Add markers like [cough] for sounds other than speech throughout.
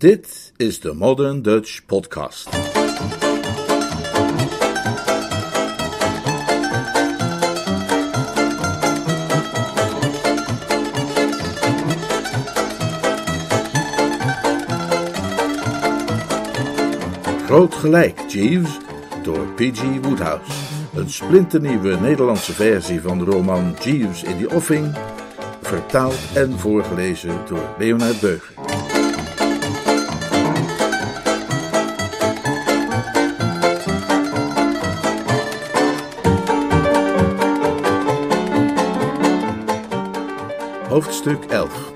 Dit is de Modern Dutch Podcast. Groot gelijk, Jeeves, door P.G. Woodhouse. Een splinternieuwe Nederlandse versie van de roman Jeeves in the Offing, vertaald en voorgelezen door Leonard Beuger. Hoofdstuk 11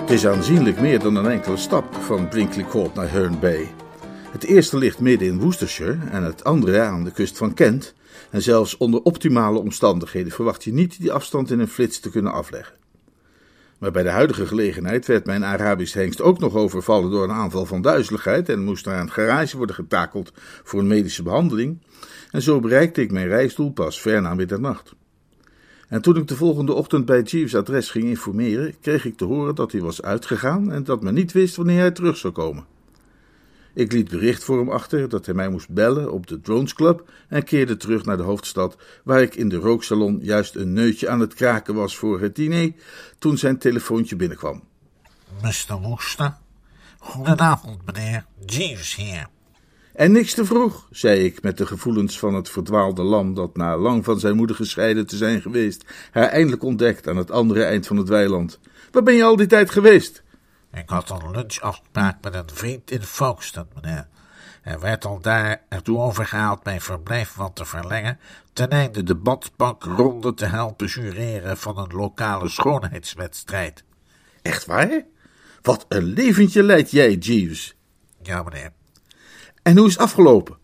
Het is aanzienlijk meer dan een enkele stap van Brinkley Court naar Herne Bay. Het eerste ligt midden in Worcestershire en het andere aan de kust van Kent. En zelfs onder optimale omstandigheden verwacht je niet die afstand in een flits te kunnen afleggen. Maar bij de huidige gelegenheid werd mijn Arabisch hengst ook nog overvallen door een aanval van duizeligheid en moest naar een garage worden getakeld voor een medische behandeling. En zo bereikte ik mijn reisdoel pas ver na middernacht. En toen ik de volgende ochtend bij Jeeves' adres ging informeren, kreeg ik te horen dat hij was uitgegaan en dat men niet wist wanneer hij terug zou komen. Ik liet bericht voor hem achter dat hij mij moest bellen op de Drones Club en keerde terug naar de hoofdstad, waar ik in de rooksalon juist een neutje aan het kraken was voor het diner, toen zijn telefoontje binnenkwam. Mr. Wooster? Goedenavond, meneer. Jeeves hier. En niks te vroeg, zei ik met de gevoelens van het verdwaalde lam dat na lang van zijn moeder gescheiden te zijn geweest, haar eindelijk ontdekt aan het andere eind van het weiland. Waar ben je al die tijd geweest? Ik had een lunchafspraak met een vriend in Folkestone, meneer. Hij werd al daar ertoe overgehaald mijn verblijf wat te verlengen, ten einde de badbankronde te helpen jureren van een lokale schoonheidswedstrijd. Echt waar? Wat een leventje leidt jij, Jeeves. Ja, meneer. En hoe is het afgelopen?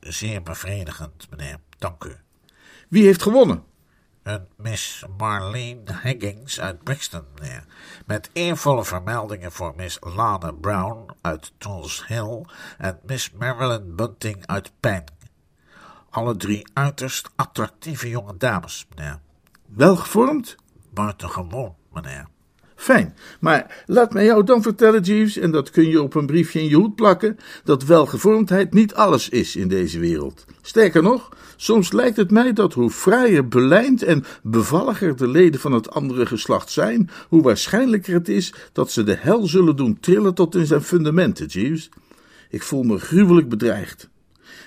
Zeer bevredigend, meneer. Dank u. Wie heeft gewonnen? Een Miss Marlene Higgins uit Brixton, meneer. Met eervolle vermeldingen voor Miss Lana Brown uit Tulse Hill en Miss Marilyn Bunting uit Pang. Alle drie uiterst attractieve jonge dames, meneer. Welgevormd? Buitengewoon, meneer. Fijn, maar laat mij jou dan vertellen, Jeeves, en dat kun je op een briefje in je hoed plakken, dat welgevormdheid niet alles is in deze wereld. Sterker nog, soms lijkt het mij dat hoe fraaier belijnd en bevalliger de leden van het andere geslacht zijn, hoe waarschijnlijker het is dat ze de hel zullen doen trillen tot in zijn fundamenten, Jeeves. Ik voel me gruwelijk bedreigd.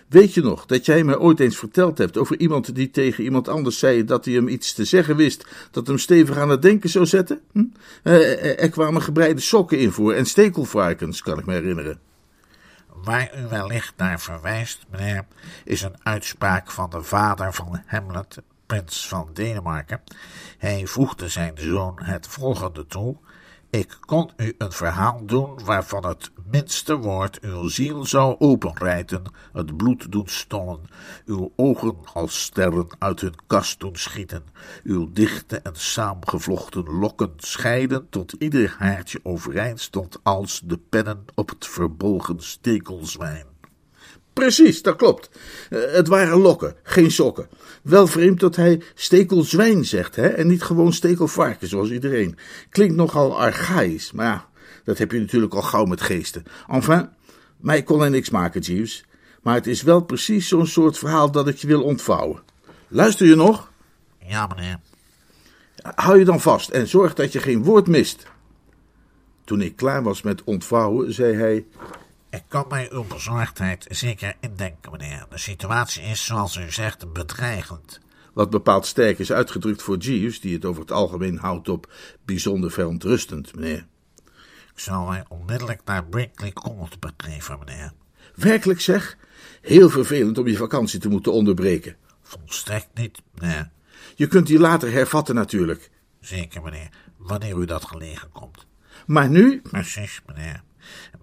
Weet je nog dat jij mij ooit eens verteld hebt over iemand die tegen iemand anders zei dat hij hem iets te zeggen wist dat hem stevig aan het denken zou zetten? Hm? Eh, er kwamen gebreide sokken in voor en stekelvarkens, kan ik me herinneren. Waar u wellicht naar verwijst, meneer, is een uitspraak van de vader van Hamlet, prins van Denemarken. Hij voegde zijn zoon het volgende toe. Ik kon u een verhaal doen waarvan het minste woord uw ziel zou openrijten, het bloed doen stollen, uw ogen als sterren uit hun kast doen schieten, uw dichte en saamgevlochten lokken scheiden tot ieder haartje overeind stond als de pennen op het verbolgen stekelzwijn. Precies, dat klopt. Uh, het waren lokken, geen sokken. Wel vreemd dat hij stekelzwijn zegt, hè, en niet gewoon stekelvarken, zoals iedereen. Klinkt nogal archaïs, maar ja, dat heb je natuurlijk al gauw met geesten. Enfin, mij kon er niks maken, Jeeves. Maar het is wel precies zo'n soort verhaal dat ik je wil ontvouwen. Luister je nog? Ja, meneer. Hou je dan vast en zorg dat je geen woord mist. Toen ik klaar was met ontvouwen, zei hij. Ik kan mij uw bezorgdheid zeker indenken, meneer. De situatie is, zoals u zegt, bedreigend. Wat bepaald sterk is uitgedrukt voor Jeeves, die het over het algemeen houdt op bijzonder verontrustend, meneer. Ik zal mij onmiddellijk naar Brinkley Court begeven, meneer. Werkelijk zeg? Heel vervelend om je vakantie te moeten onderbreken. Volstrekt niet, meneer. Je kunt die later hervatten natuurlijk. Zeker, meneer, wanneer u dat gelegen komt. Maar nu? Precies, meneer.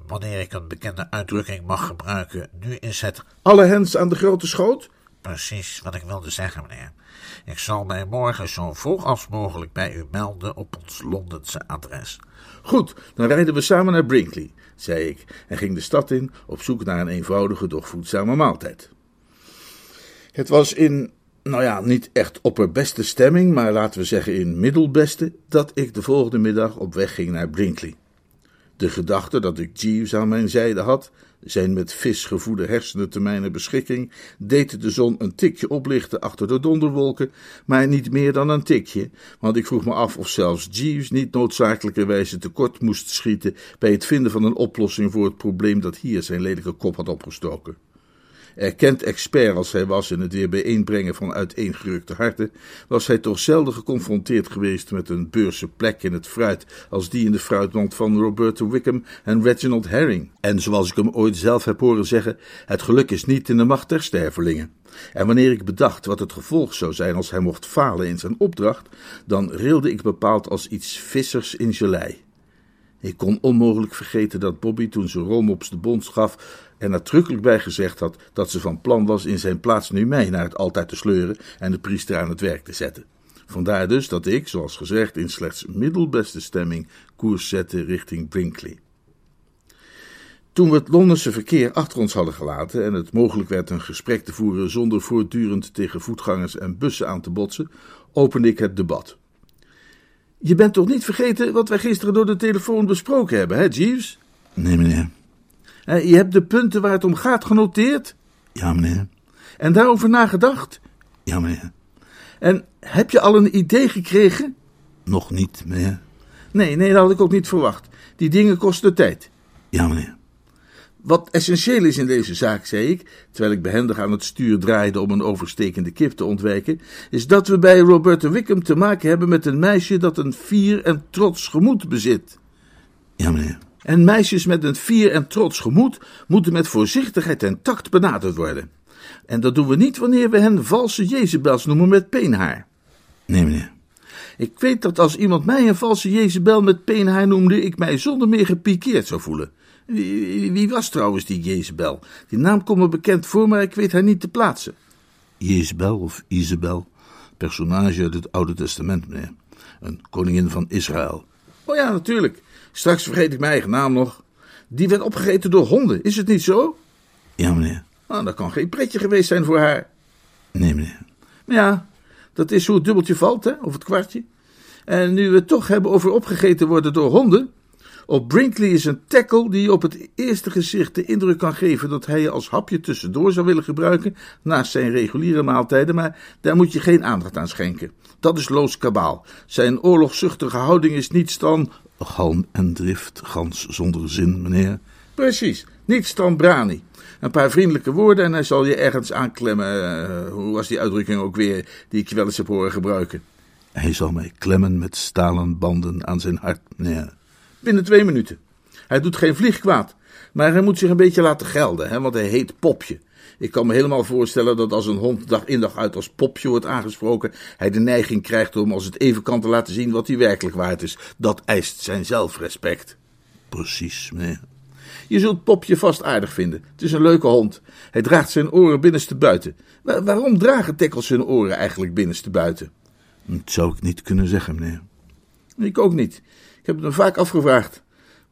Wanneer ik een bekende uitdrukking mag gebruiken, nu is het... Alle hens aan de grote schoot? Precies wat ik wilde zeggen, meneer. Ik zal mij morgen zo vroeg als mogelijk bij u melden op ons Londense adres. Goed, dan rijden we samen naar Brinkley, zei ik en ging de stad in op zoek naar een eenvoudige, doch voedzame maaltijd. Het was in nou ja, niet echt opperbeste stemming, maar laten we zeggen in middelbeste, dat ik de volgende middag op weg ging naar Brinkley. De gedachte dat ik Jeeves aan mijn zijde had, zijn met vis gevoede hersenen te mijn beschikking, deed de zon een tikje oplichten achter de donderwolken, maar niet meer dan een tikje, want ik vroeg me af of zelfs Jeeves niet noodzakelijkerwijze tekort moest schieten bij het vinden van een oplossing voor het probleem dat hier zijn lelijke kop had opgestoken. Erkend expert als hij was in het weer bijeenbrengen van uiteengerukte harten, was hij toch zelden geconfronteerd geweest met een beurse plek in het fruit als die in de fruitmand van Roberta Wickham en Reginald Herring. En zoals ik hem ooit zelf heb horen zeggen, het geluk is niet in de macht der stervelingen. En wanneer ik bedacht wat het gevolg zou zijn als hij mocht falen in zijn opdracht, dan rilde ik bepaald als iets vissers in gelei. Ik kon onmogelijk vergeten dat Bobby toen ze Romops de bond gaf er nadrukkelijk bij gezegd had dat ze van plan was in zijn plaats nu mij naar het altaar te sleuren en de priester aan het werk te zetten. Vandaar dus dat ik, zoals gezegd, in slechts middelbeste stemming koers zette richting Brinkley. Toen we het Londense verkeer achter ons hadden gelaten en het mogelijk werd een gesprek te voeren zonder voortdurend tegen voetgangers en bussen aan te botsen, opende ik het debat. Je bent toch niet vergeten wat wij gisteren door de telefoon besproken hebben, hè, Jeeves? Nee, meneer. Je hebt de punten waar het om gaat genoteerd? Ja, meneer. En daarover nagedacht? Ja, meneer. En heb je al een idee gekregen? Nog niet, meneer. Nee, nee, dat had ik ook niet verwacht. Die dingen kosten tijd. Ja, meneer. Wat essentieel is in deze zaak, zei ik, terwijl ik behendig aan het stuur draaide om een overstekende kip te ontwijken, is dat we bij Roberta Wickham te maken hebben met een meisje dat een fier en trots gemoed bezit. Ja, meneer. En meisjes met een fier en trots gemoed moeten met voorzichtigheid en tact benaderd worden. En dat doen we niet wanneer we hen valse Jezebels noemen met peenhaar. Nee, meneer. Ik weet dat als iemand mij een valse Jezebel met peenhaar noemde, ik mij zonder meer gepikeerd zou voelen. Wie, wie was trouwens die Jezebel? Die naam komt me bekend voor, maar ik weet haar niet te plaatsen. Jezebel of Isabel, personage uit het Oude Testament, meneer. Een koningin van Israël. Oh ja, natuurlijk. Straks vergeet ik mijn eigen naam nog. Die werd opgegeten door honden, is het niet zo? Ja, meneer. Nou, dat kan geen pretje geweest zijn voor haar. Nee, meneer. Maar ja, dat is hoe het dubbeltje valt, hè, of het kwartje. En nu we het toch hebben over opgegeten worden door honden. Op Brinkley is een tackle die op het eerste gezicht de indruk kan geven dat hij je als hapje tussendoor zou willen gebruiken, naast zijn reguliere maaltijden, maar daar moet je geen aandacht aan schenken. Dat is loos kabaal. Zijn oorlogzuchtige houding is niets dan Galm en drift, gans zonder zin, meneer. Precies, niets dan brani. Een paar vriendelijke woorden en hij zal je ergens aanklemmen. Uh, hoe was die uitdrukking ook weer die ik je wel eens heb horen gebruiken? Hij zal mij klemmen met stalen banden aan zijn hart, meneer. Binnen twee minuten. Hij doet geen vlieg kwaad, maar hij moet zich een beetje laten gelden, hè, want hij heet Popje. Ik kan me helemaal voorstellen dat als een hond dag in dag uit als popje wordt aangesproken, hij de neiging krijgt om als het even kan te laten zien wat hij werkelijk waard is. Dat eist zijn zelfrespect. Precies, meneer. Je zult Popje vast aardig vinden. Het is een leuke hond. Hij draagt zijn oren binnenste buiten. waarom dragen tekkels hun oren eigenlijk binnenste buiten? Dat zou ik niet kunnen zeggen, meneer. Ik ook niet. Ik heb het me vaak afgevraagd.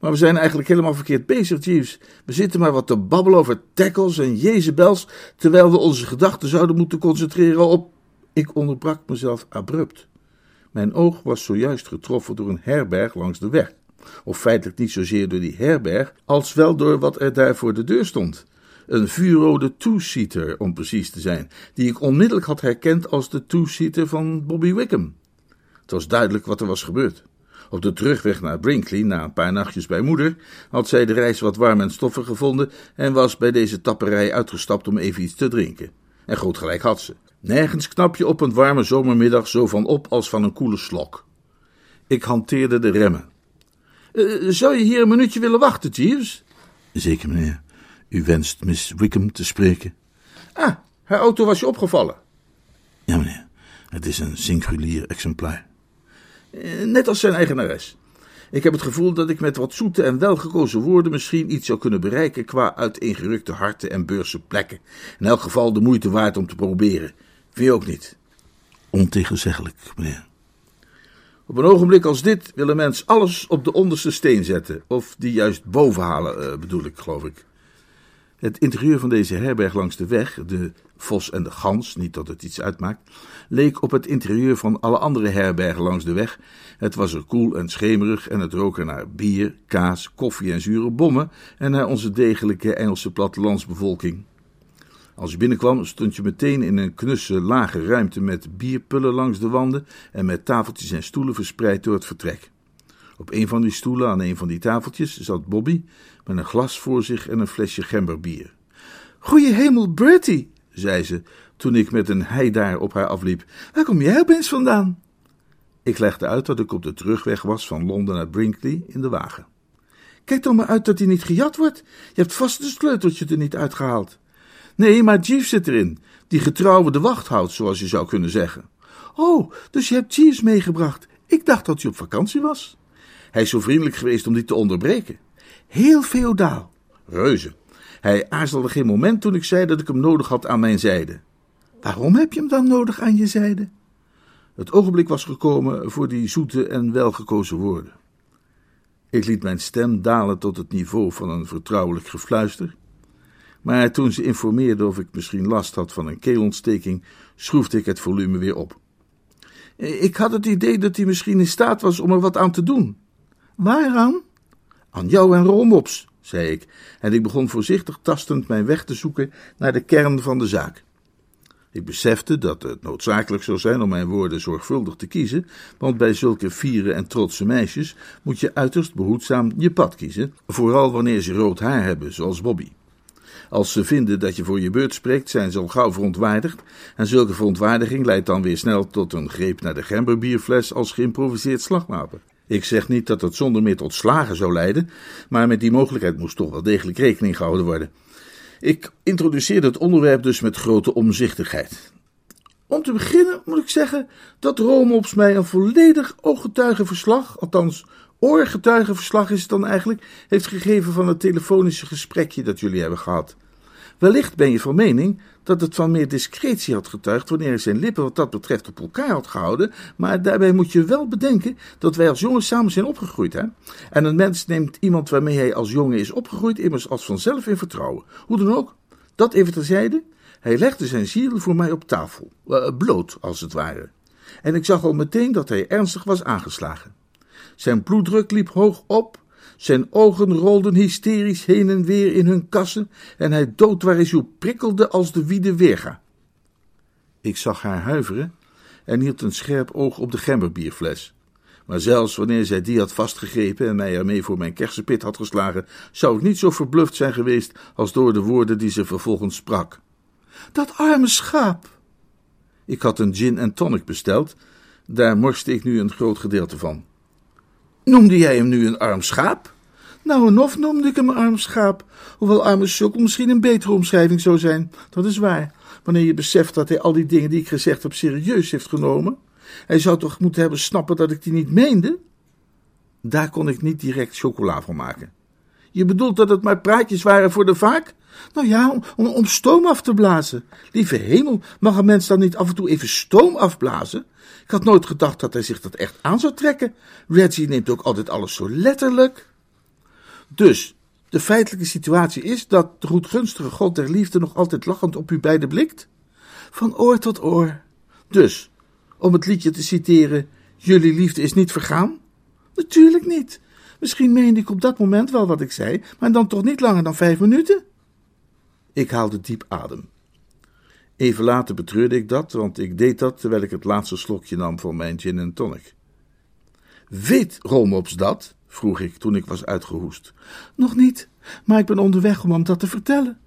Maar we zijn eigenlijk helemaal verkeerd bezig, Jeeves. We zitten maar wat te babbelen over tackles en jezebels, terwijl we onze gedachten zouden moeten concentreren op... Ik onderbrak mezelf abrupt. Mijn oog was zojuist getroffen door een herberg langs de weg. Of feitelijk niet zozeer door die herberg, als wel door wat er daar voor de deur stond. Een vuurrode two-seater, om precies te zijn, die ik onmiddellijk had herkend als de two-seater van Bobby Wickham. Het was duidelijk wat er was gebeurd. Op de terugweg naar Brinkley, na een paar nachtjes bij moeder, had zij de reis wat warm en stoffig gevonden en was bij deze tapperij uitgestapt om even iets te drinken. En goed gelijk had ze. Nergens knap je op een warme zomermiddag zo van op als van een koele slok. Ik hanteerde de remmen. Uh, zou je hier een minuutje willen wachten, Jeeves? Zeker, meneer. U wenst Miss Wickham te spreken? Ah, haar auto was je opgevallen. Ja, meneer. Het is een singulier exemplaar. Eh, net als zijn eigenares. Ik heb het gevoel dat ik met wat zoete en welgekozen woorden misschien iets zou kunnen bereiken qua uiteengerukte harten en beurse plekken. In elk geval de moeite waard om te proberen. Vind je ook niet? Ontegenzeggelijk, meneer. Op een ogenblik als dit wil een mens alles op de onderste steen zetten. Of die juist boven halen, uh, bedoel ik, geloof ik. Het interieur van deze herberg langs de weg, de Vos en de Gans, niet dat het iets uitmaakt, leek op het interieur van alle andere herbergen langs de weg. Het was er koel en schemerig en het rook er naar bier, kaas, koffie en zure bommen en naar onze degelijke Engelse plattelandsbevolking. Als je binnenkwam, stond je meteen in een knusse, lage ruimte met bierpullen langs de wanden en met tafeltjes en stoelen verspreid door het vertrek. Op een van die stoelen aan een van die tafeltjes zat Bobby met een glas voor zich en een flesje gemberbier. Goeie hemel, Bertie, zei ze toen ik met een heidaar op haar afliep. Waar kom jij opeens vandaan? Ik legde uit dat ik op de terugweg was van Londen naar Brinkley in de wagen. Kijk dan maar uit dat hij niet gejat wordt. Je hebt vast een sleuteltje er niet uitgehaald. Nee, maar Jeeves zit erin, die getrouwe de wacht houdt, zoals je zou kunnen zeggen. Oh, dus je hebt Jeeves meegebracht. Ik dacht dat hij op vakantie was. Hij is zo vriendelijk geweest om dit te onderbreken. Heel feodaal. Reuze. Hij aarzelde geen moment toen ik zei dat ik hem nodig had aan mijn zijde. Waarom heb je hem dan nodig aan je zijde? Het ogenblik was gekomen voor die zoete en welgekozen woorden. Ik liet mijn stem dalen tot het niveau van een vertrouwelijk gefluister. Maar toen ze informeerde of ik misschien last had van een keelontsteking, schroefde ik het volume weer op. Ik had het idee dat hij misschien in staat was om er wat aan te doen. Waaraan? Aan jou en Romops, zei ik, en ik begon voorzichtig tastend mijn weg te zoeken naar de kern van de zaak. Ik besefte dat het noodzakelijk zou zijn om mijn woorden zorgvuldig te kiezen, want bij zulke fiere en trotse meisjes moet je uiterst behoedzaam je pad kiezen, vooral wanneer ze rood haar hebben, zoals Bobby. Als ze vinden dat je voor je beurt spreekt, zijn ze al gauw verontwaardigd, en zulke verontwaardiging leidt dan weer snel tot een greep naar de gemberbierfles als geïmproviseerd slagwapen. Ik zeg niet dat het zonder meer tot slagen zou leiden, maar met die mogelijkheid moest toch wel degelijk rekening gehouden worden. Ik introduceerde het onderwerp dus met grote omzichtigheid. Om te beginnen moet ik zeggen dat Romops mij een volledig ooggetuigenverslag, althans oorgetuigenverslag is het dan eigenlijk, heeft gegeven van het telefonische gesprekje dat jullie hebben gehad. Wellicht ben je van mening dat het van meer discretie had getuigd wanneer hij zijn lippen wat dat betreft op elkaar had gehouden, maar daarbij moet je wel bedenken dat wij als jongens samen zijn opgegroeid. Hè? En een mens neemt iemand waarmee hij als jongen is opgegroeid immers als vanzelf in vertrouwen. Hoe dan ook, dat even terzijde, hij legde zijn ziel voor mij op tafel, uh, bloot als het ware. En ik zag al meteen dat hij ernstig was aangeslagen. Zijn bloeddruk liep hoog op zijn ogen rolden hysterisch heen en weer in hun kassen en hij doodwaarschijnlijk prikkelde als de wiede weerga. Ik zag haar huiveren en hield een scherp oog op de gemberbierfles. Maar zelfs wanneer zij die had vastgegrepen en mij ermee voor mijn kersenpit had geslagen, zou ik niet zo verbluft zijn geweest als door de woorden die ze vervolgens sprak. Dat arme schaap! Ik had een gin en tonic besteld, daar morste ik nu een groot gedeelte van. Noemde jij hem nu een arm schaap? Nou en of noemde ik hem een arm schaap, hoewel arme sukkel misschien een betere omschrijving zou zijn. Dat is waar, wanneer je beseft dat hij al die dingen die ik gezegd heb serieus heeft genomen. Hij zou toch moeten hebben snappen dat ik die niet meende? Daar kon ik niet direct chocola van maken. Je bedoelt dat het maar praatjes waren voor de vaak? Nou ja, om, om, stoom af te blazen. Lieve hemel, mag een mens dan niet af en toe even stoom afblazen? Ik had nooit gedacht dat hij zich dat echt aan zou trekken. Reggie neemt ook altijd alles zo letterlijk. Dus, de feitelijke situatie is dat de goedgunstige God der liefde nog altijd lachend op u beiden blikt? Van oor tot oor. Dus, om het liedje te citeren, jullie liefde is niet vergaan? Natuurlijk niet. Misschien meende ik op dat moment wel wat ik zei, maar dan toch niet langer dan vijf minuten? Ik haalde diep adem. Even later betreurde ik dat, want ik deed dat terwijl ik het laatste slokje nam van mijn gin en tonic. Weet Romops dat? Vroeg ik toen ik was uitgehoest. Nog niet, maar ik ben onderweg om hem dat te vertellen.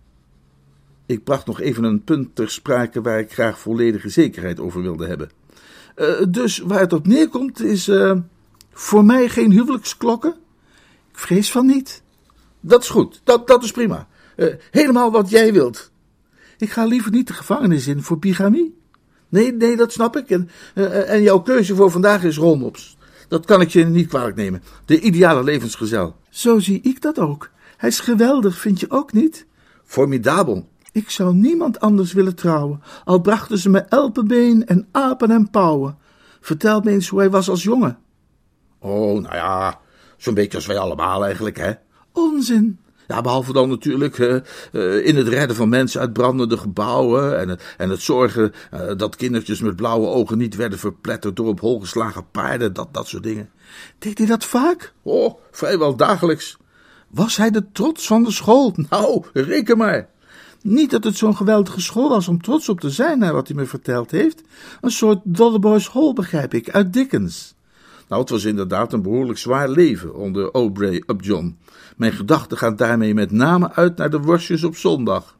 Ik bracht nog even een punt ter sprake waar ik graag volledige zekerheid over wilde hebben. Uh, dus waar het op neerkomt is uh, voor mij geen huwelijksklokken? Ik vrees van niet. Dat is goed, dat, dat is prima. Uh, helemaal wat jij wilt. Ik ga liever niet de gevangenis in voor bigamie. Nee, nee, dat snap ik. En, en jouw keuze voor vandaag is Romops. Dat kan ik je niet kwalijk nemen. De ideale levensgezel. Zo zie ik dat ook. Hij is geweldig, vind je ook niet? Formidabel. Ik zou niemand anders willen trouwen, al brachten ze me elpenbeen en apen en pauwen. Vertel me eens hoe hij was als jongen. Oh, nou ja, zo'n beetje als wij allemaal eigenlijk, hè? Onzin. Ja, behalve dan natuurlijk uh, in het redden van mensen uit brandende gebouwen en en het zorgen uh, dat kindertjes met blauwe ogen niet werden verpletterd door op hol geslagen paarden, dat, dat soort dingen. Deed hij dat vaak? Oh, vrijwel dagelijks. Was hij de trots van de school? [laughs] Nou, reken maar. Niet dat het zo'n geweldige school was om trots op te zijn, naar wat hij me verteld heeft. Een soort Dolleboys Hall, begrijp ik, uit Dickens. Nou, het was inderdaad een behoorlijk zwaar leven onder Aubrey Upjohn. Mijn gedachten gaan daarmee met name uit naar de worstjes op zondag.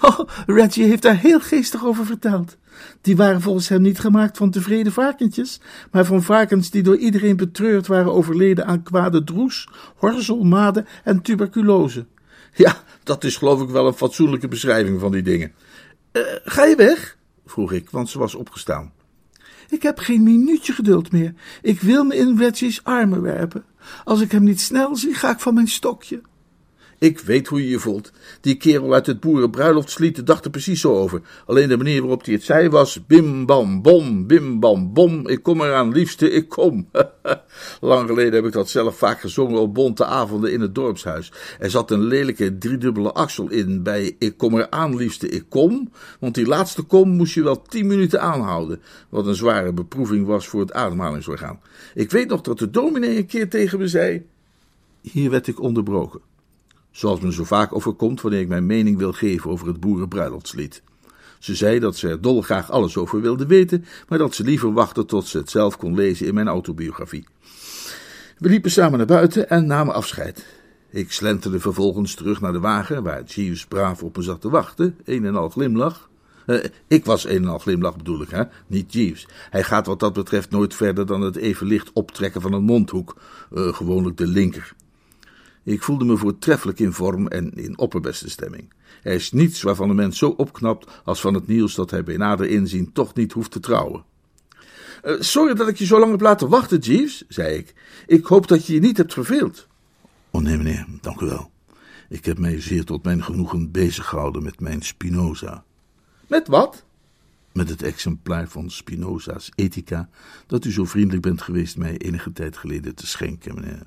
Oh, Reggie heeft daar heel geestig over verteld. Die waren volgens hem niet gemaakt van tevreden varkentjes, maar van varkens die door iedereen betreurd waren overleden aan kwade droes, horzelmade en tuberculose. Ja, dat is geloof ik wel een fatsoenlijke beschrijving van die dingen. Uh, ga je weg? vroeg ik, want ze was opgestaan. Ik heb geen minuutje geduld meer. Ik wil me in Reggie's armen werpen. Als ik hem niet snel zie, ga ik van mijn stokje. Ik weet hoe je je voelt. Die kerel uit het boerenbruiloftslied dacht er precies zo over. Alleen de manier waarop hij het zei was: bim bam bom, bim bam bom, ik kom eraan, liefste, ik kom. [laughs] Lang geleden heb ik dat zelf vaak gezongen op bonte avonden in het dorpshuis. Er zat een lelijke driedubbele axel in bij ik kom eraan, liefste, ik kom. Want die laatste kom moest je wel tien minuten aanhouden. Wat een zware beproeving was voor het ademhalingsorgaan. Ik weet nog dat de dominee een keer tegen me zei. Hier werd ik onderbroken zoals me zo vaak overkomt wanneer ik mijn mening wil geven over het boerenbruiloftslied. Ze zei dat ze er dolgraag alles over wilde weten, maar dat ze liever wachtte tot ze het zelf kon lezen in mijn autobiografie. We liepen samen naar buiten en namen afscheid. Ik slenterde vervolgens terug naar de wagen, waar Jeeves braaf op me zat te wachten, een en al glimlach. Uh, ik was een en al glimlach bedoel ik, hè? niet Jeeves. Hij gaat wat dat betreft nooit verder dan het even licht optrekken van een mondhoek, uh, gewoonlijk de linker. Ik voelde me voortreffelijk in vorm en in opperbeste stemming. Er is niets waarvan een mens zo opknapt als van het nieuws dat hij bij nader inzien toch niet hoeft te trouwen. Uh, sorry dat ik je zo lang heb laten wachten, Jeeves, zei ik. Ik hoop dat je je niet hebt verveeld. Oh nee, meneer, dank u wel. Ik heb mij zeer tot mijn genoegen bezig gehouden met mijn Spinoza. Met wat? Met het exemplaar van Spinoza's Ethica, dat u zo vriendelijk bent geweest mij enige tijd geleden te schenken, meneer.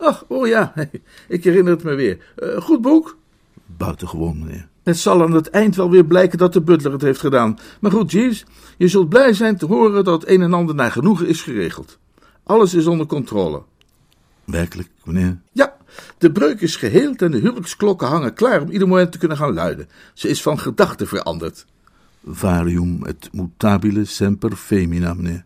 Ach, oh ja, [laughs] ik herinner het me weer. Uh, goed boek? Buitengewoon, meneer. Het zal aan het eind wel weer blijken dat de butler het heeft gedaan. Maar goed, Jeeves, je zult blij zijn te horen dat een en ander naar genoegen is geregeld. Alles is onder controle. Werkelijk, meneer? Ja, de breuk is geheeld en de huwelijksklokken hangen klaar om ieder moment te kunnen gaan luiden. Ze is van gedachten veranderd. Varium et mutabile semper femina, meneer.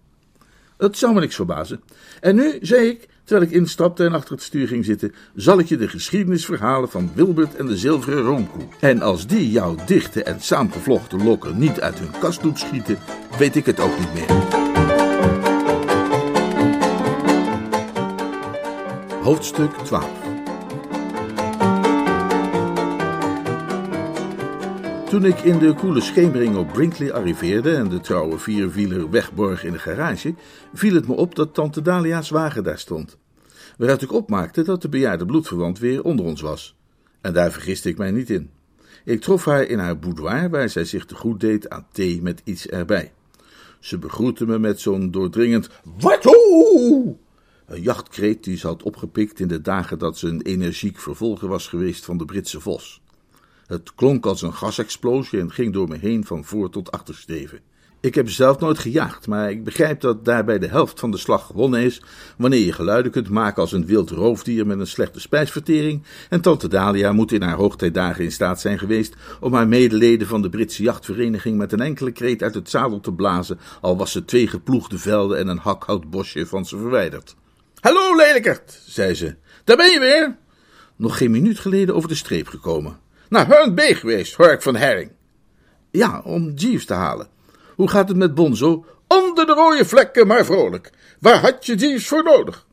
Dat zou me niks verbazen. En nu, zei ik, Terwijl ik instapte en achter het stuur ging zitten, zal ik je de geschiedenis verhalen van Wilbert en de zilveren roomkoe. En als die jouw dichte en saamgevlochten lokken niet uit hun kast doet schieten, weet ik het ook niet meer. Hoofdstuk 12 Toen ik in de koele schemering op Brinkley arriveerde en de trouwe vierwieler wegborg in de garage, viel het me op dat tante Dalia's wagen daar stond. Waaruit ik opmaakte dat de bejaarde bloedverwant weer onder ons was. En daar vergiste ik mij niet in. Ik trof haar in haar boudoir, waar zij zich te goed deed aan thee met iets erbij. Ze begroette me met zo'n doordringend Wato! Een jachtkreet die ze had opgepikt in de dagen dat ze een energiek vervolger was geweest van de Britse vos. Het klonk als een gasexplosie en ging door me heen van voor tot achtersteven. Ik heb zelf nooit gejaagd, maar ik begrijp dat daarbij de helft van de slag gewonnen is wanneer je geluiden kunt maken als een wild roofdier met een slechte spijsvertering. En tante Dalia moet in haar hoogtijdagen in staat zijn geweest om haar medeleden van de Britse jachtvereniging met een enkele kreet uit het zadel te blazen, al was ze twee geploegde velden en een hakhoutbosje van ze verwijderd. Hallo lelijkert, zei ze, daar ben je weer. Nog geen minuut geleden over de streep gekomen. Naar Hearn Bay geweest, hoor ik van Herring. Ja, om Jeeves te halen. Hoe gaat het met Bonzo? Onder de rode vlekken, maar vrolijk. Waar had je Jeeves voor nodig?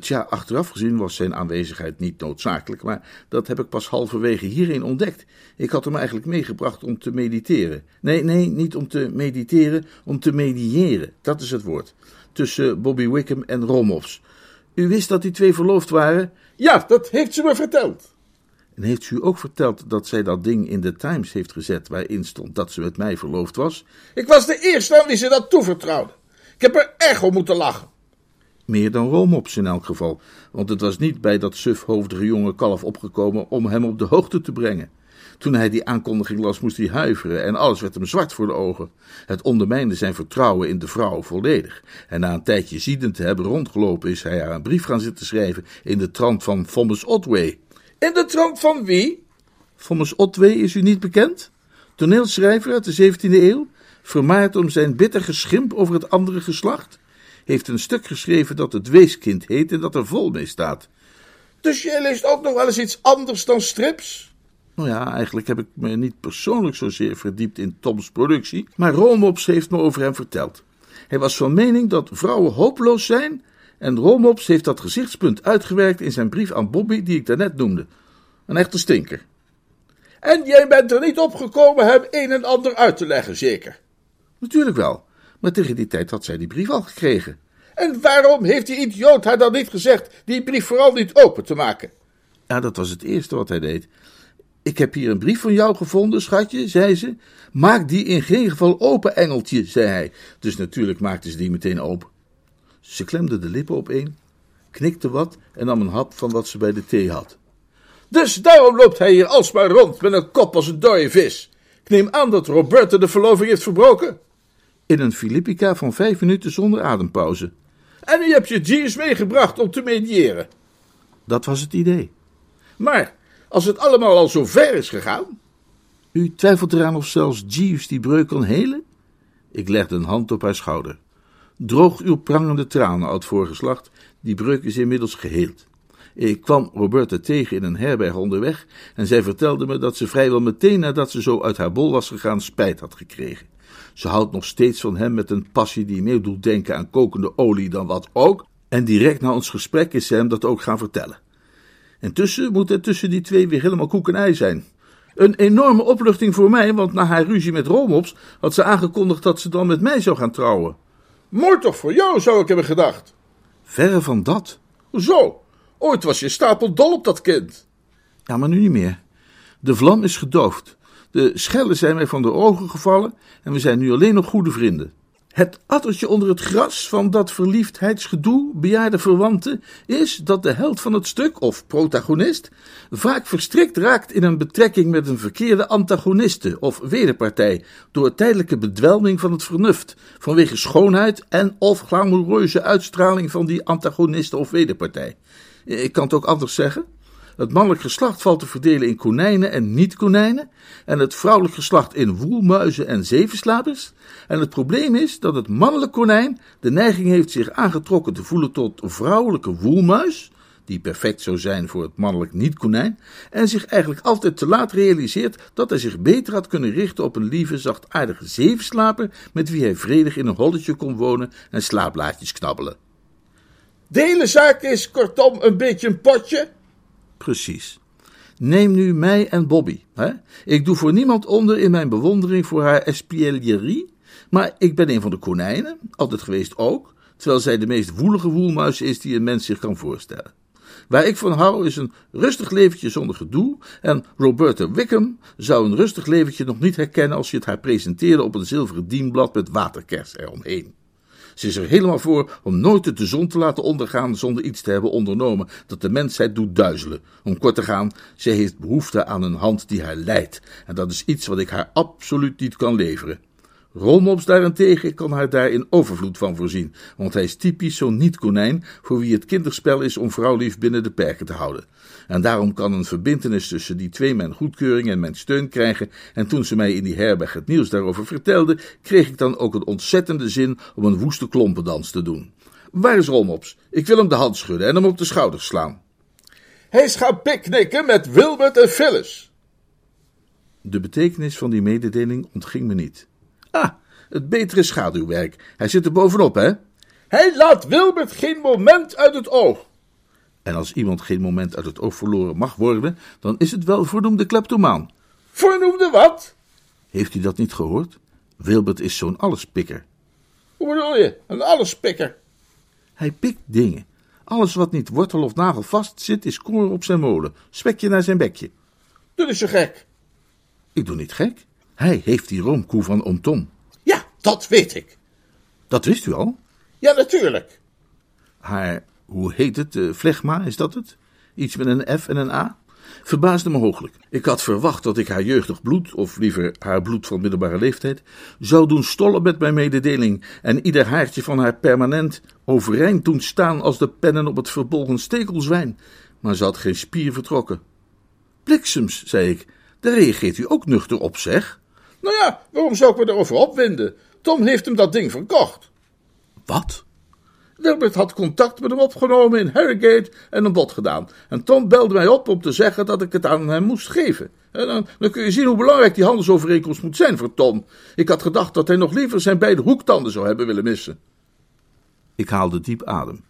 Tja, achteraf gezien was zijn aanwezigheid niet noodzakelijk, maar dat heb ik pas halverwege hierin ontdekt. Ik had hem eigenlijk meegebracht om te mediteren. Nee, nee, niet om te mediteren, om te mediëren. Dat is het woord. Tussen Bobby Wickham en Romoffs. U wist dat die twee verloofd waren? Ja, dat heeft ze me verteld. En heeft u ook verteld dat zij dat ding in de Times heeft gezet waarin stond dat ze met mij verloofd was? Ik was de eerste aan wie ze dat toevertrouwde. Ik heb er erg om moeten lachen. Meer dan Romops in elk geval, want het was niet bij dat sufhoofdige jonge kalf opgekomen om hem op de hoogte te brengen. Toen hij die aankondiging las, moest hij huiveren en alles werd hem zwart voor de ogen. Het ondermijnde zijn vertrouwen in de vrouw volledig. En na een tijdje ziedend te hebben rondgelopen, is hij haar een brief gaan zitten schrijven in de trant van Thomas Otway. In de trant van wie? Thomas Otway is u niet bekend? Toneelschrijver uit de 17e eeuw, vermaard om zijn bitter geschimp over het andere geslacht, heeft een stuk geschreven dat het weeskind heet en dat er vol mee staat. Dus jij leest ook nog wel eens iets anders dan strips? Nou ja, eigenlijk heb ik me niet persoonlijk zozeer verdiept in Toms productie, maar Romops heeft me over hem verteld. Hij was van mening dat vrouwen hopeloos zijn en Romops heeft dat gezichtspunt uitgewerkt in zijn brief aan Bobby die ik daarnet noemde. Een echte stinker. En jij bent er niet opgekomen hem een en ander uit te leggen, zeker? Natuurlijk wel, maar tegen die tijd had zij die brief al gekregen. En waarom heeft die idioot haar dan niet gezegd die brief vooral niet open te maken? Ja, dat was het eerste wat hij deed. Ik heb hier een brief van jou gevonden, schatje, zei ze. Maak die in geen geval open, engeltje, zei hij. Dus natuurlijk maakte ze die meteen open. Ze klemde de lippen opeen, knikte wat en nam een hap van wat ze bij de thee had. Dus daarom loopt hij hier alsmaar rond met een kop als een dode vis. Ik neem aan dat Roberta de verloving heeft verbroken. In een Filippica van vijf minuten zonder adempauze. En u hebt je Jeeves meegebracht om te mediëren. Dat was het idee. Maar als het allemaal al zo ver is gegaan. U twijfelt eraan of zelfs Jeeves die breuk kan helen? Ik legde een hand op haar schouder. Droog uw prangende tranen, oud voorgeslacht, die breuk is inmiddels geheeld. Ik kwam Roberta tegen in een herberg onderweg en zij vertelde me dat ze vrijwel meteen nadat ze zo uit haar bol was gegaan spijt had gekregen. Ze houdt nog steeds van hem met een passie die meer doet denken aan kokende olie dan wat ook, en direct na ons gesprek is ze hem dat ook gaan vertellen. Intussen moet het tussen die twee weer helemaal koek en ei zijn. Een enorme opluchting voor mij, want na haar ruzie met Romops had ze aangekondigd dat ze dan met mij zou gaan trouwen. Mooi toch voor jou, zou ik hebben gedacht. Verre van dat. Hoezo? Ooit was je stapel dol op dat kind. Ja, maar nu niet meer. De vlam is gedoofd. De schellen zijn mij van de ogen gevallen en we zijn nu alleen nog goede vrienden. Het addertje onder het gras van dat verliefdheidsgedoe, bejaarde verwanten, is dat de held van het stuk, of protagonist, vaak verstrikt raakt in een betrekking met een verkeerde antagoniste of wederpartij, door tijdelijke bedwelming van het vernuft, vanwege schoonheid en of glamoureuze uitstraling van die antagoniste of wederpartij. Ik kan het ook anders zeggen. Het mannelijk geslacht valt te verdelen in konijnen en niet-konijnen, en het vrouwelijk geslacht in woelmuizen en zevenslapers. En het probleem is dat het mannelijk konijn de neiging heeft zich aangetrokken te voelen tot vrouwelijke woelmuis, die perfect zou zijn voor het mannelijk niet-konijn, en zich eigenlijk altijd te laat realiseert dat hij zich beter had kunnen richten op een lieve, zachtaardige zevenslaper, met wie hij vredig in een holletje kon wonen en slaapblaadjes knabbelen. De hele zaak is kortom een beetje een potje. Precies. Neem nu mij en Bobby. Hè? Ik doe voor niemand onder in mijn bewondering voor haar espièglerie, maar ik ben een van de konijnen, altijd geweest ook, terwijl zij de meest woelige woelmuis is die een mens zich kan voorstellen. Waar ik van hou is een rustig leventje zonder gedoe, en Roberta Wickham zou een rustig leventje nog niet herkennen als je het haar presenteerde op een zilveren dienblad met waterkers eromheen. Ze is er helemaal voor om nooit de zon te laten ondergaan zonder iets te hebben ondernomen dat de mensheid doet duizelen. Om kort te gaan, zij heeft behoefte aan een hand die haar leidt. En dat is iets wat ik haar absoluut niet kan leveren. Romops daarentegen kan haar daar in overvloed van voorzien, want hij is typisch zo'n niet-konijn voor wie het kinderspel is om vrouwlief binnen de perken te houden. En daarom kan een verbintenis tussen die twee mijn goedkeuring en mijn steun krijgen, en toen ze mij in die herberg het nieuws daarover vertelde, kreeg ik dan ook een ontzettende zin om een woeste klompendans te doen. Waar is Romops? Ik wil hem de hand schudden en hem op de schouders slaan. Hij is gaan picknicken met Wilbert en Phyllis. De betekenis van die mededeling ontging me niet. Ah, het betere schaduwwerk. Hij zit er bovenop, hè? Hij laat Wilbert geen moment uit het oog. En als iemand geen moment uit het oog verloren mag worden, dan is het wel vernoemde kleptomaan. Vernoemde wat? Heeft u dat niet gehoord? Wilbert is zo'n allespikker. Hoe bedoel je, een allespikker? Hij pikt dingen. Alles wat niet wortel of nagel vast zit, is koren op zijn molen. Spekje naar zijn bekje. Doe is zo gek. Ik doe niet gek. Hij heeft die roomkoe van oom Tom. Ja, dat weet ik. Dat wist u al? Ja, natuurlijk. Haar, hoe heet het, uh, flegma, is dat het? Iets met een F en een A? Verbaasde me hooglijk. Ik had verwacht dat ik haar jeugdig bloed, of liever haar bloed van middelbare leeftijd, zou doen stollen met mijn mededeling en ieder haartje van haar permanent overeind doen staan als de pennen op het verbolgen stekelzwijn. Maar ze had geen spier vertrokken. Bliksems, zei ik, daar reageert u ook nuchter op, zeg. Nou ja, waarom zou ik me erover opwinden? Tom heeft hem dat ding verkocht. Wat? Wilbert had contact met hem opgenomen in Harrogate en een bod gedaan. En Tom belde mij op om te zeggen dat ik het aan hem moest geven. En dan, dan kun je zien hoe belangrijk die handelsovereenkomst moet zijn voor Tom. Ik had gedacht dat hij nog liever zijn beide hoektanden zou hebben willen missen. Ik haalde diep adem.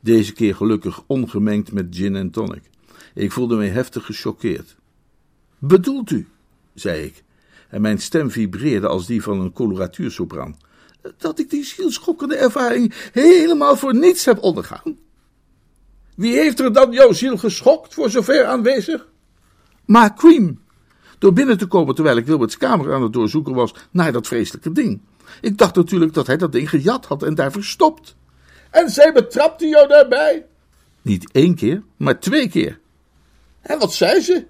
Deze keer gelukkig ongemengd met gin en tonic. Ik voelde me heftig gechoqueerd. Bedoelt u? zei ik, en mijn stem vibreerde als die van een coloratuursopraan dat ik die zielschokkende ervaring helemaal voor niets heb ondergaan. Wie heeft er dan jouw ziel geschokt, voor zover aanwezig? Maar Cream, door binnen te komen terwijl ik Wilberts kamer aan het doorzoeken was naar dat vreselijke ding. Ik dacht natuurlijk dat hij dat ding gejat had en daar verstopt. En zij betrapte jou daarbij? Niet één keer, maar twee keer. En wat zei ze?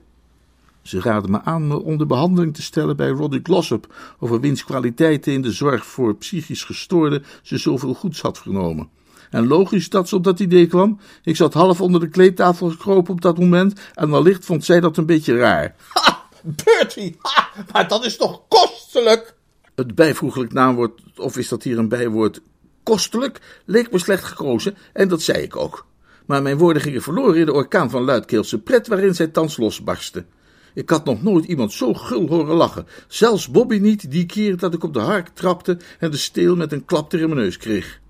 Ze raadde me aan me onder behandeling te stellen bij Roddy Glossop, over wiens kwaliteiten in de zorg voor psychisch gestoorden ze zoveel goeds had vernomen. En logisch dat ze op dat idee kwam. Ik zat half onder de kleedtafel gekropen op dat moment en wellicht vond zij dat een beetje raar. Ha, Bertie, ha, maar dat is toch kostelijk? Het bijvoeglijk naamwoord, of is dat hier een bijwoord, kostelijk, leek me slecht gekozen en dat zei ik ook. Maar mijn woorden gingen verloren in de orkaan van luidkeelse pret waarin zij thans losbarstte. Ik had nog nooit iemand zo gul horen lachen. Zelfs Bobby niet, die keer dat ik op de hark trapte en de steel met een klap tegen mijn neus kreeg.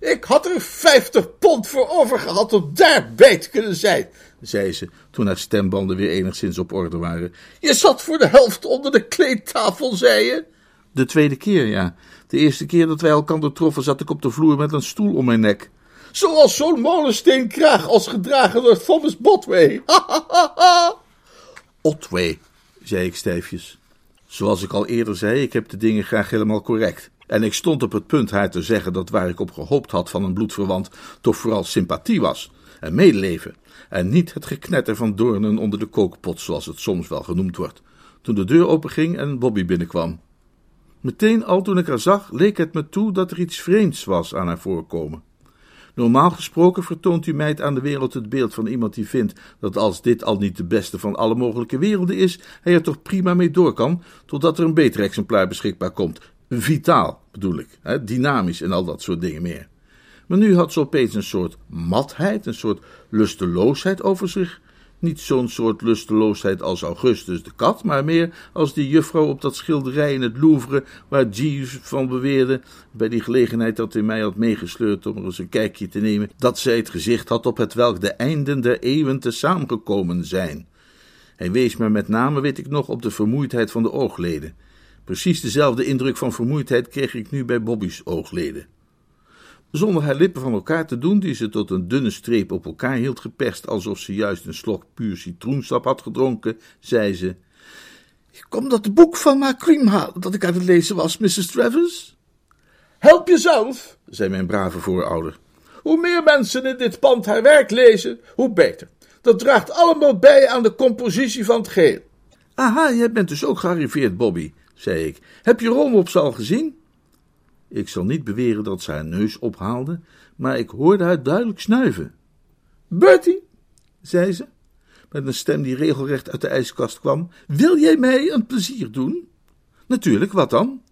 Ik had er vijftig pond voor over gehad om daar bij te kunnen zijn, zei ze, toen haar stembanden weer enigszins op orde waren. Je zat voor de helft onder de kleedtafel, zei je? De tweede keer, ja. De eerste keer dat wij elkaar troffen, zat ik op de vloer met een stoel om mijn nek. Zoals zo'n molensteen als gedragen door Thomas Botway. [laughs] Ha, ha, ha, ha. Otway, zei ik stijfjes. Zoals ik al eerder zei, ik heb de dingen graag helemaal correct. En ik stond op het punt haar te zeggen dat waar ik op gehoopt had van een bloedverwant toch vooral sympathie was en medeleven en niet het geknetter van doornen onder de kookpot zoals het soms wel genoemd wordt, toen de deur openging en Bobby binnenkwam. Meteen al toen ik haar zag, leek het me toe dat er iets vreemds was aan haar voorkomen. Normaal gesproken vertoont u meid aan de wereld het beeld van iemand die vindt dat als dit al niet de beste van alle mogelijke werelden is, hij er toch prima mee door kan, totdat er een beter exemplaar beschikbaar komt. Vitaal, bedoel ik, hè, dynamisch en al dat soort dingen meer. Maar nu had ze opeens een soort matheid, een soort lusteloosheid over zich, niet zo'n soort lusteloosheid als Augustus de kat, maar meer als die juffrouw op dat schilderij in het Louvre, waar Jeeves van beweerde, bij die gelegenheid dat hij mij had meegesleurd om er eens een kijkje te nemen, dat zij het gezicht had op het welk de einden der eeuwen te samengekomen zijn. Hij wees me met name, weet ik nog, op de vermoeidheid van de oogleden. Precies dezelfde indruk van vermoeidheid kreeg ik nu bij Bobby's oogleden. Zonder haar lippen van elkaar te doen, die ze tot een dunne streep op elkaar hield geperst, alsof ze juist een slok puur citroensap had gedronken, zei ze: Ik kom dat boek van Macream halen dat ik aan het lezen was, Mrs. Travers. Help jezelf, zei mijn brave voorouder. Hoe meer mensen in dit pand haar werk lezen, hoe beter. Dat draagt allemaal bij aan de compositie van het geheel. Aha, jij bent dus ook gearriveerd, Bobby, zei ik. Heb je Romops al gezien? Ik zal niet beweren dat ze haar neus ophaalde, maar ik hoorde haar duidelijk snuiven. Bertie, zei ze, met een stem die regelrecht uit de ijskast kwam, wil jij mij een plezier doen? Natuurlijk, wat dan?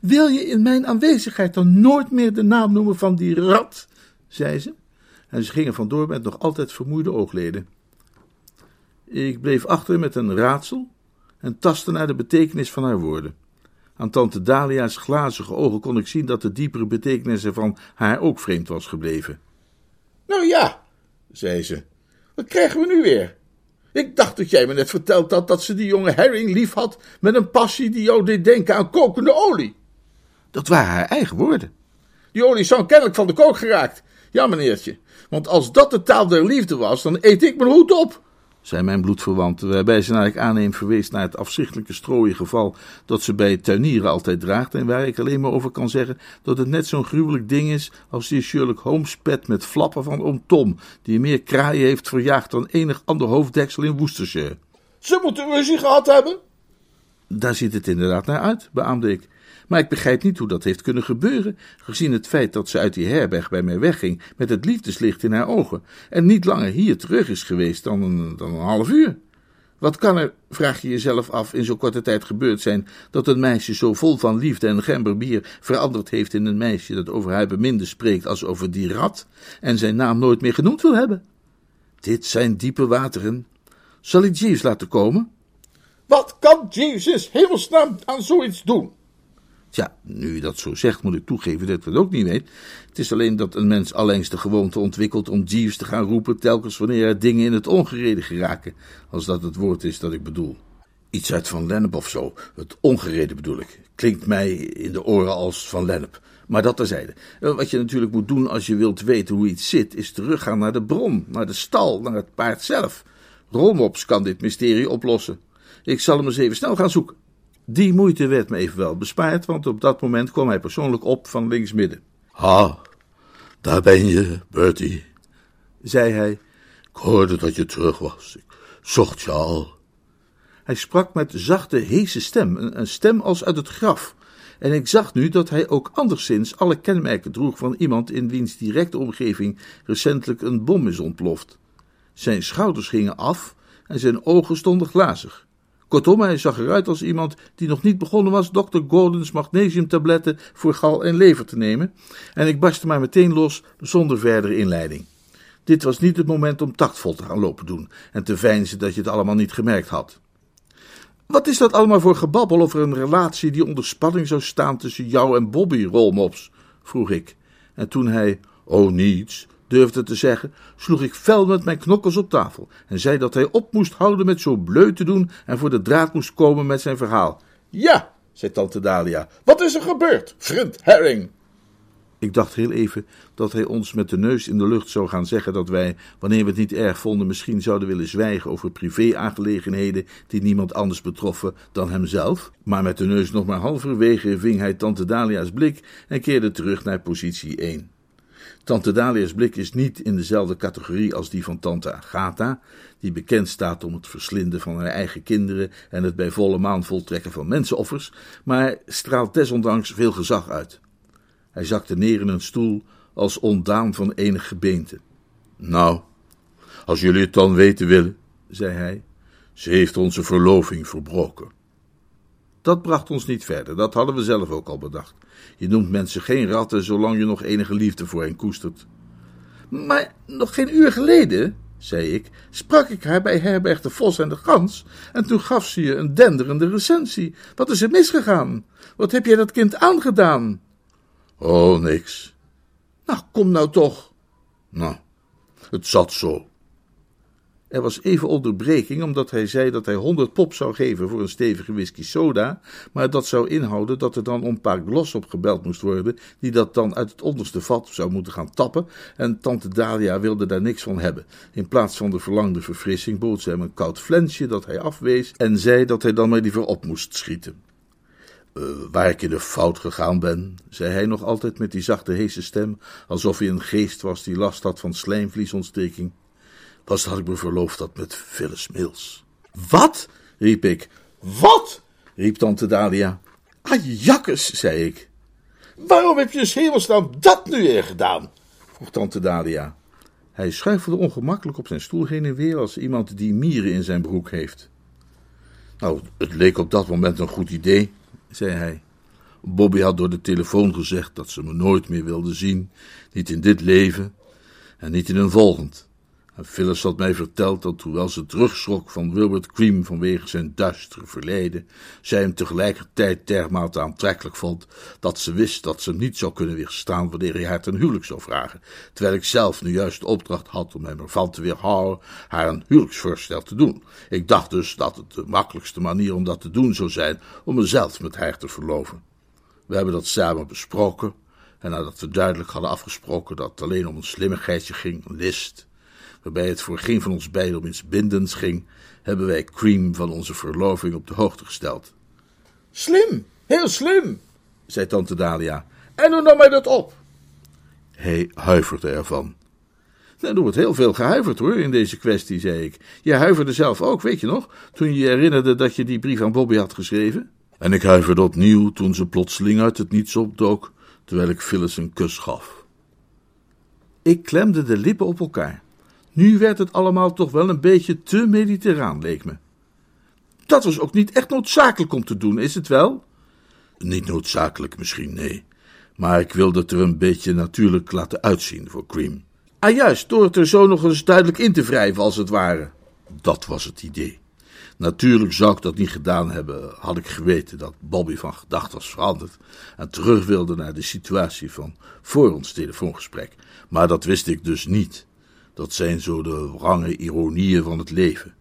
Wil je in mijn aanwezigheid dan nooit meer de naam noemen van die rat? zei ze, en ze gingen vandoor met nog altijd vermoeide oogleden. Ik bleef achter met een raadsel en tastte naar de betekenis van haar woorden. Aan tante Dalia's glazige ogen kon ik zien dat de diepere betekenis ervan haar ook vreemd was gebleven. Nou ja, zei ze, wat krijgen we nu weer? Ik dacht dat jij me net verteld had dat ze die jonge herring lief had met een passie die jou deed denken aan kokende olie. Dat waren haar eigen woorden. Die olie is zo kennelijk van de kook geraakt. Ja, meneertje, want als dat de taal der liefde was, dan eet ik mijn hoed op. zei mijn bloedverwante, waarbij ze naar ik aanneem verwees naar het afzichtelijke strooien geval dat ze bij tuinieren altijd draagt en waar ik alleen maar over kan zeggen dat het net zo'n gruwelijk ding is als die Sherlock Holmes pet met flappen van oom Tom, die meer kraaien heeft verjaagd dan enig ander hoofddeksel in Worcestershire. Ze moeten ruzie gehad hebben. Daar ziet het inderdaad naar uit, beaamde ik. Maar ik begrijp niet hoe dat heeft kunnen gebeuren, gezien het feit dat ze uit die herberg bij mij wegging met het liefdeslicht in haar ogen en niet langer hier terug is geweest dan een, dan een half uur. Wat kan er, vraag je jezelf af, in zo'n korte tijd gebeurd zijn dat een meisje zo vol van liefde en gemberbier veranderd heeft in een meisje dat over haar beminde spreekt als over die rat en zijn naam nooit meer genoemd wil hebben? Dit zijn diepe wateren. Zal ik Jeeves laten komen? Wat kan Jezus hemelsnaam aan zoiets doen? Tja, nu je dat zo zegt, moet ik toegeven dat ik het ook niet weet. Het is alleen dat een mens allengs de gewoonte ontwikkelt om Jeeves te gaan roepen telkens wanneer er dingen in het ongereden geraken, als dat het woord is dat ik bedoel. Iets uit Van Lennep of zo, het ongereden bedoel ik. Klinkt mij in de oren als Van Lennep. Maar dat terzijde. Eh, wat je natuurlijk moet doen als je wilt weten hoe iets zit, is teruggaan naar de bron, naar de stal, naar het paard zelf. Rolmops kan dit mysterie oplossen. Ik zal hem eens even snel gaan zoeken. Die moeite werd me evenwel bespaard, want op dat moment kwam hij persoonlijk op van linksmidden. Ha, daar ben je, Bertie, zei hij. Ik hoorde dat je terug was. Ik zocht je al. Hij sprak met zachte, heese stem, een stem als uit het graf. En ik zag nu dat hij ook anderszins alle kenmerken droeg van iemand in wiens directe omgeving recentelijk een bom is ontploft. Zijn schouders gingen af en zijn ogen stonden glazig. Kortom, hij zag eruit als iemand die nog niet begonnen was Dr. Gordon's magnesiumtabletten voor gal en lever te nemen, en ik barstte maar meteen los zonder verdere inleiding. Dit was niet het moment om tactvol te gaan lopen doen en te veinzen dat je het allemaal niet gemerkt had. Wat is dat allemaal voor gebabbel over een relatie die onder spanning zou staan tussen jou en Bobby, Rolmops? vroeg ik. En toen hij, oh niets, durfde te zeggen, sloeg ik fel met mijn knokkels op tafel en zei dat hij op moest houden met zo bleu te doen en voor de draad moest komen met zijn verhaal. Ja, zei tante Dalia, wat is er gebeurd, vriend Herring? Ik dacht heel even dat hij ons met de neus in de lucht zou gaan zeggen dat wij, wanneer we het niet erg vonden, misschien zouden willen zwijgen over privé-aangelegenheden die niemand anders betroffen dan hemzelf. Maar met de neus nog maar halverwege ving hij tante Dalia's blik en keerde terug naar positie 1. Tante Dalia's blik is niet in dezelfde categorie als die van tante Agatha, die bekend staat om het verslinden van haar eigen kinderen en het bij volle maan voltrekken van mensenoffers, maar straalt desondanks veel gezag uit. Hij zakte neer in een stoel als ontdaan van enig gebeente. Nou, als jullie het dan weten willen, zei hij, ze heeft onze verloving verbroken. Dat bracht ons niet verder, dat hadden we zelf ook al bedacht. Je noemt mensen geen ratten zolang je nog enige liefde voor hen koestert. Maar nog geen uur geleden, zei ik, sprak ik haar bij herberg de Vos en de Gans, en toen gaf ze je een denderende recensie. Wat is er misgegaan? Wat heb jij dat kind aangedaan? Oh, niks. Nou, kom nou toch. Nou, het zat zo. Er was even onderbreking, omdat hij zei dat hij honderd pop zou geven voor een stevige whisky soda, maar dat zou inhouden dat er dan een paar glos opgebeld moest worden, die dat dan uit het onderste vat zou moeten gaan tappen, en tante Dalia wilde daar niks van hebben. In plaats van de verlangde verfrissing bood ze hem een koud flensje dat hij afwees en zei dat hij dan maar liever op moest schieten. Uh, waar ik in de fout gegaan ben, zei hij nog altijd met die zachte heese stem, alsof hij een geest was die last had van slijmvliesontsteking was dat ik me verloofd had met Phyllis Mills. Wat? riep ik. Wat? riep tante Dalia. Ajakkes, zei ik. Waarom heb je hemelsnaam dat nu weer gedaan? vroeg tante Dalia. Hij schuifelde ongemakkelijk op zijn stoel heen en weer als iemand die mieren in zijn broek heeft. Nou, het leek op dat moment een goed idee, zei hij. Bobby had door de telefoon gezegd dat ze me nooit meer wilde zien, niet in dit leven en niet in een volgend. Phyllis had mij verteld dat, hoewel ze terugschrok van Wilbert Cream vanwege zijn duistere verleden, zij hem tegelijkertijd dermate aantrekkelijk vond dat ze wist dat ze hem niet zou kunnen weerstaan wanneer hij haar ten huwelijk zou vragen, terwijl ik zelf nu juist de opdracht had om hem ervan te weerhouden haar een huwelijksvoorstel te doen. Ik dacht dus dat het de makkelijkste manier om dat te doen zou zijn om mezelf met haar te verloven. We hebben dat samen besproken, en nadat we duidelijk hadden afgesproken dat het alleen om een slimmigheidje ging, een list, waarbij het voor geen van ons beiden om iets bindends ging, hebben wij Cream van onze verloving op de hoogte gesteld. Slim, heel slim, zei tante Dalia. En hoe nam hij dat op? Hij huiverde ervan. Nou, er wordt heel veel gehuiverd hoor in deze kwestie, zei ik. Je huiverde zelf ook, weet je nog, toen je je herinnerde dat je die brief aan Bobby had geschreven? En ik huiverde opnieuw toen ze plotseling uit het niets opdook, terwijl ik Phyllis een kus gaf. Ik klemde de lippen op elkaar. Nu werd het allemaal toch wel een beetje te mediterraan, leek me. Dat was ook niet echt noodzakelijk om te doen, is het wel? Niet noodzakelijk misschien, nee. Maar ik wilde het er een beetje natuurlijk laten uitzien voor Cream. Ah, juist, door het er zo nog eens duidelijk in te wrijven, als het ware. Dat was het idee. Natuurlijk zou ik dat niet gedaan hebben, had ik geweten dat Bobby van gedacht was veranderd en terug wilde naar de situatie van voor ons telefoongesprek. Maar dat wist ik dus niet. Dat zijn zo de wrange ironieën van het leven.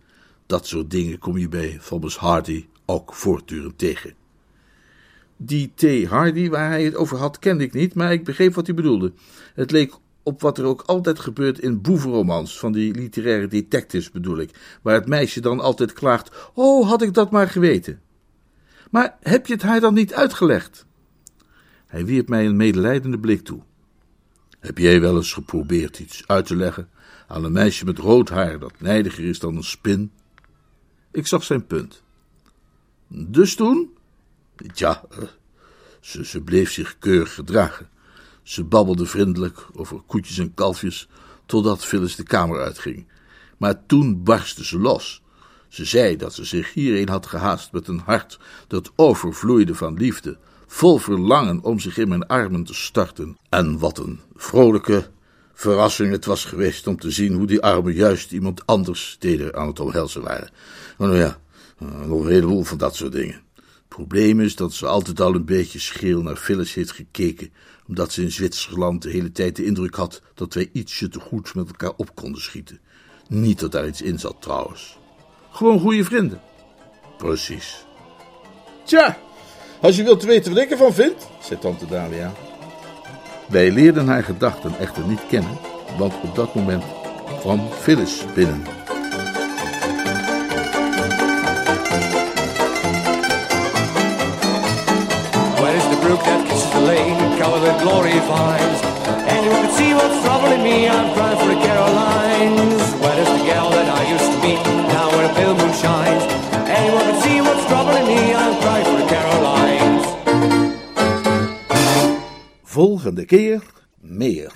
Dat soort dingen kom je bij Thomas Hardy ook voortdurend tegen. Die T. Hardy waar hij het over had, kende ik niet, maar ik begreep wat hij bedoelde. Het leek op wat er ook altijd gebeurt in boevenromans, van die literaire detectives bedoel ik, waar het meisje dan altijd klaagt: Oh, had ik dat maar geweten. Maar heb je het haar dan niet uitgelegd? Hij wierp mij een medelijdende blik toe. Heb jij wel eens geprobeerd iets uit te leggen aan een meisje met rood haar dat nijdiger is dan een spin? Ik zag zijn punt. Dus toen? Ja, ze, ze bleef zich keurig gedragen. Ze babbelde vriendelijk over koetjes en kalfjes, totdat Phyllis de kamer uitging. Maar toen barstte ze los. Ze zei dat ze zich hierheen had gehaast met een hart dat overvloeide van liefde, vol verlangen om zich in mijn armen te starten. En wat een vrolijke verrassing het was geweest om te zien hoe die armen juist iemand anders teder aan het omhelzen waren. Nou ja, nog een heleboel van dat soort dingen. Het probleem is dat ze altijd al een beetje scheel naar Phyllis heeft gekeken, omdat ze in Zwitserland de hele tijd de indruk had dat wij ietsje te goed met elkaar op konden schieten. Niet dat daar iets in zat trouwens. Gewoon goede vrienden. Precies. Tja, als je wilt weten wat ik ervan vind, zei tante Dalia. Wij leerden haar gedachten echter niet kennen, want op dat moment kwam Phyllis binnen. Where is the brook that kisses the lane, covered with glory vines? Anyone can see what's troubling me, I'm crying for the Carolines. Volgende keer meer.